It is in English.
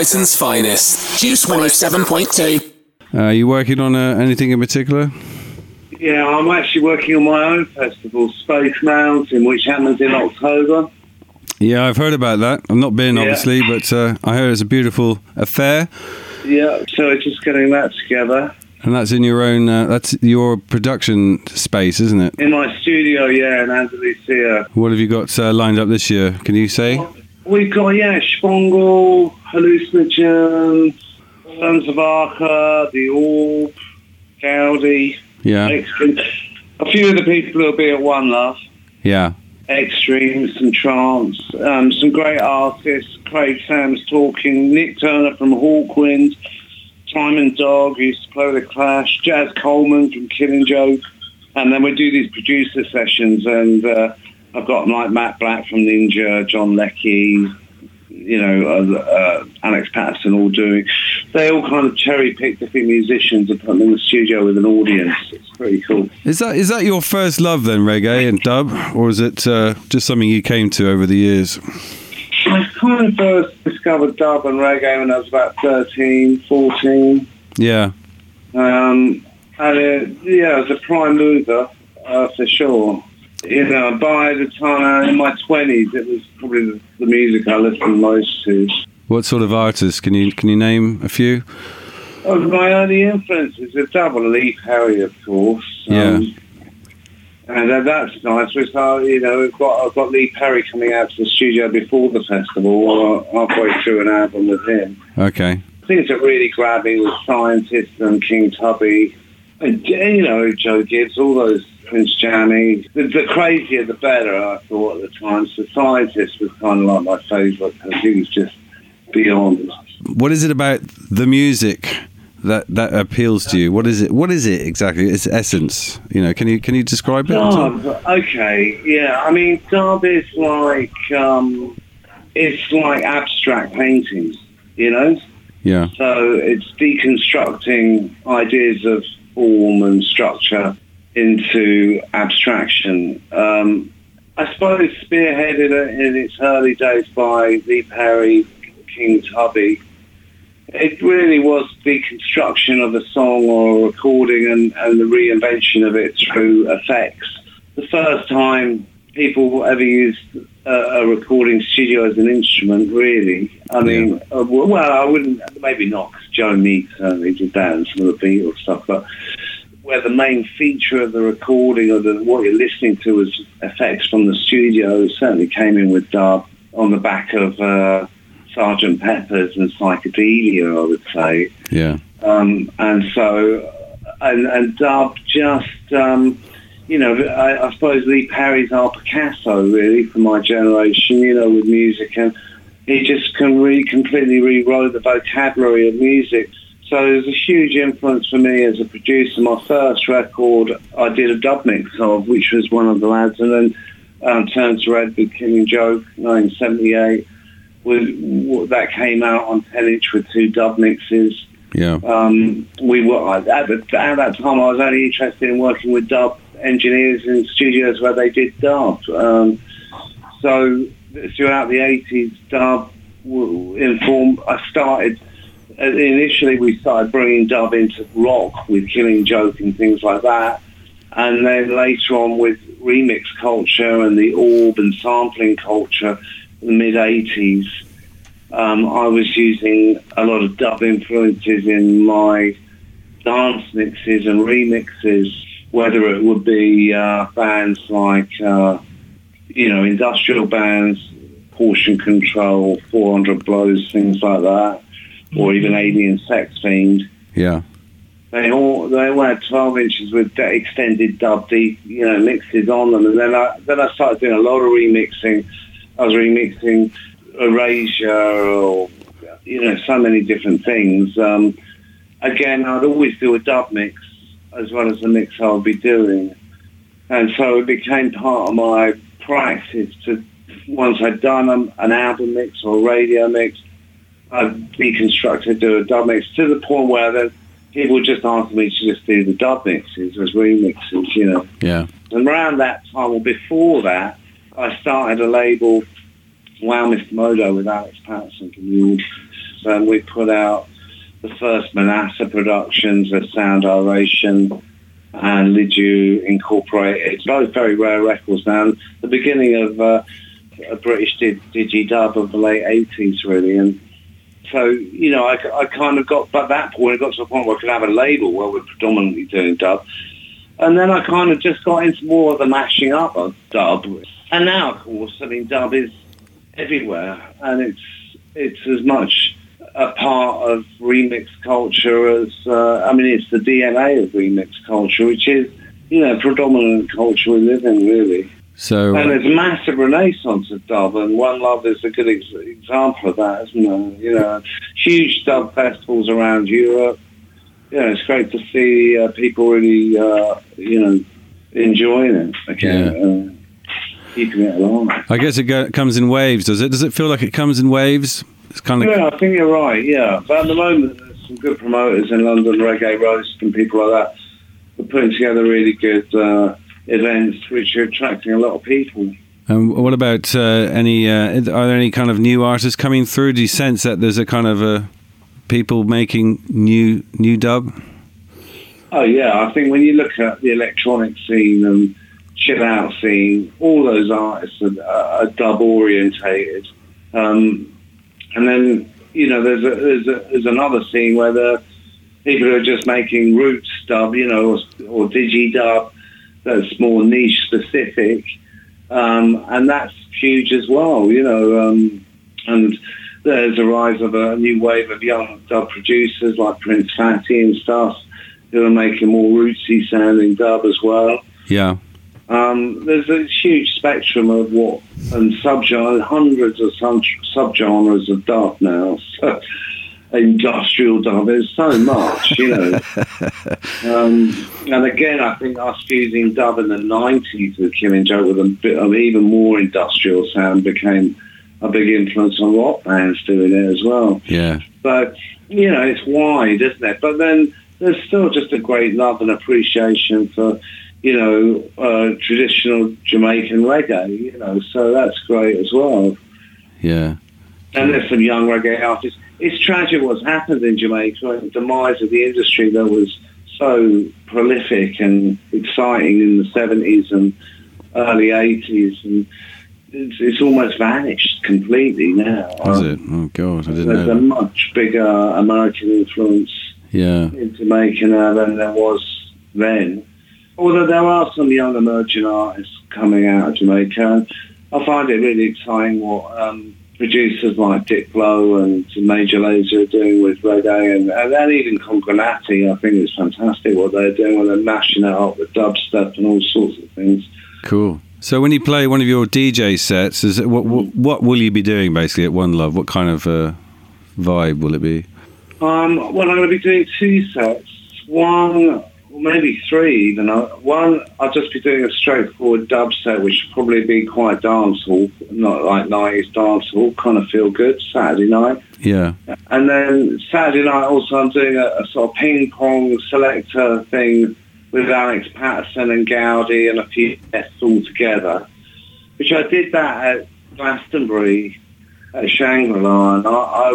Brighton's finest. Juice 107.2. Uh, are you working on uh, anything in particular? Yeah, I'm actually working on my own festival, Space Mountain, which happens in October. Yeah, I've heard about that. I've not been, Yeah. obviously, but uh, I heard it's a beautiful affair, Yeah, so just getting that together. and that's in your own. Uh, that's your production space, isn't it? In my studio, yeah, in Andalusia. What have you got uh, lined up this year? Can you say? We've got, yeah, Shpongle, Hallucinogens, Sons of Arqa, The Orb, Gaudi, Yeah, Extreme. A few of the people who'll be at One Love. yeah, Extreme, some trance, um, some great artists. Craig Sams talking, Nik Turner from Hawkwind, Tymon Dogg, who used to play with the Clash, Jaz Coleman from Killing Joke, and then we do these producer sessions. And uh, I've got like Matt Black from Ninja, John Leckie, you know, uh, uh, Alex Paterson, all doing. They all kind of cherry pick different musicians and put them in the studio with an audience. It's pretty cool. Is that is that your first love then, reggae and dub, or is it uh, just something you came to over the years? I kind of first discovered dub and reggae when I was about 13, 14. Yeah, Um, and it, yeah, it was a prime mover uh, for sure. You know, by the time in my 20s, it was probably the, the music I listened most to. what sort of artists can you can you name a few? Of my early influences, a double Lee Perry, of course. Um, And uh, that's nice. Which I, you know, I've got, I've got Lee Perry coming out to the studio before the festival, uh, halfway through an album with him. Okay, things that really grabbed me was Scientists and King Tubby, you know Joe Gibbs, all those Prince Jammy. The, the crazier, the better. I thought at the time. So Scientists was kind of like my favourite because he was just beyond. what is it about the music that that appeals to you? What is it? What is it exactly? Its essence, you know. Can you can you describe it? okay, yeah. I mean, Dub is like um, it's like abstract paintings, you know. Yeah, So it's deconstructing ideas of form and structure into abstraction. Um, I suppose spearheaded in its early days by Lee Perry, King's Tubby. It really was the construction of a song or a recording and, and the reinvention of it through effects. The first time people ever used a, a recording studio as an instrument, really. I mean, uh, well, I wouldn't, maybe not, 'cause Joe Meek certainly did that and some of the Beatles stuff, but where the main feature of the recording or the, what you're listening to was effects from the studio, certainly came in with dub on the back of uh, Sergeant Pepper's and Psychedelia, I would say. yeah, Um, and so, and, and dub just, um, you know, I, I suppose Lee Perry's our Picasso, really, for my generation, you know, with music. And he just can re- completely rewrote the vocabulary of music. So it was a huge influence for me as a producer. My first record I did a dub mix of, which was one of the lads, and then um, Turned to Red with Killing Joke, 1978. Was, that came out on 10 inch with two dub mixes. yeah, Um, we were at, the, at that time. I was only interested in working with dub engineers in studios where they did dub. Um, so throughout the eighties, dub w- informed. I started uh, initially. We started bringing dub into rock with Killing Joke and things like that, and then later on with remix culture and the orb and sampling culture in the mid eighties. Um, I was using a lot of dub influences in my dance mixes and remixes, whether it would be uh, bands like, uh, you know, industrial bands, Portion Control, 400 Blows, things like that, or even Alien Sex Fiend. yeah, They all they all had 12 inches with de- extended dub deep, you know, mixes on them, and then I then I started doing a lot of remixing. I was remixing Erasure or you know so many different things. Um, again, I'd always do a dub mix as well as the mix I would be doing, and so it became part of my practice to once I'd done an album mix or a radio mix, I'd deconstruct do a dub mix to the point where then people just asked me to just do the dub mixes as remixes, you know. yeah, And around that time, or before that, I started a label, Wau Mr. Modo, with Alex Paterson from the and we put out the first Manasseh Productions, a Sound Oration, and Lidu Incorporated. Both very rare records now. The beginning of uh, a British dig- digi-dub of the late 80s, really. And so, you know, I, I kind of got, by that point, it got to a point where I could have a label where we're predominantly doing dub. And then I kind of just got into more of the mashing up of dub. And now, of course, I mean, dub is everywhere, and it's it's as much a part of remix culture as uh, I mean, it's the DNA of remix culture, which is you know predominant culture we live in, really. So, And there's a massive renaissance of dub, and One Love is a good ex- example of that, isn't it? You know, huge dub festivals around Europe. You know, it's great to see uh, people really, uh, you know, enjoying it again, uh, keeping it alive. I guess it go, comes in waves, does it? Does it feel like it comes in waves? It's kind of Yeah, I think you're right. Yeah, but at the moment, there's some good promoters in London, Reggae Roast, and people like that. We're putting together really good uh, events, which are attracting a lot of people. Um, what about uh, any? Uh, are there any kind of new artists coming through? Do you sense that there's a kind of a people making new new dub? Oh yeah, I think when you look at the electronic scene and chill out scene, all those artists are, are dub orientated. Um, and then you know there's a, there's a, there's another scene where the people are just making roots dub, you know, or, or digi dub that's more niche specific, um, and that's huge as well, you know. Um, and there's a rise of a new wave of young dub producers like Prince Fatty and stuff who are making more rootsy sounding dub as well. Yeah, Um, there's a huge spectrum of what and subgenres, hundreds of sub subgenres of dub now. So, industrial dub, there's so much, you know. um, and again, I think us fusing dub in the '90s with Killing Joke with a bit of even more industrial sound became a big influence on rock bands doing it as well. yeah, But you know, it's wide, isn't it? But then there's still just a great love and appreciation for, you know, uh, traditional Jamaican reggae. You know, so that's great as well. yeah, And there's some young reggae artists. It's tragic what's happened in Jamaica. The demise of the industry that was so prolific and exciting in the 70s and early 80s, and it's, it's almost vanished completely now. is it? Oh God, I didn't There's a much bigger American influence Yeah, in Jamaica now than there was then. Although there are some young emerging artists coming out of Jamaica, I find it really exciting what um, producers like Diplo and Major Lazer are doing with reggae, and, and even Concrenati. I think it's fantastic what they're doing when they're mashing it up with dubstep and all sorts of things. cool. So when you play one of your DJ sets, is it, what, what what will you be doing basically at One Love? What kind of uh, vibe will it be? Um, well, I'm going to be doing two sets. One, maybe three even. Uh, One, I'll just be doing a straightforward dub set, which will probably be quite dancehall, not like 90s dancehall, kind of feel good, Saturday night. Yeah, And then Saturday night also I'm doing a, a sort of ping pong selector thing with Alex Paterson and Gaudi and a few guests all together, which I did that at Glastonbury at Shangri-La and I, I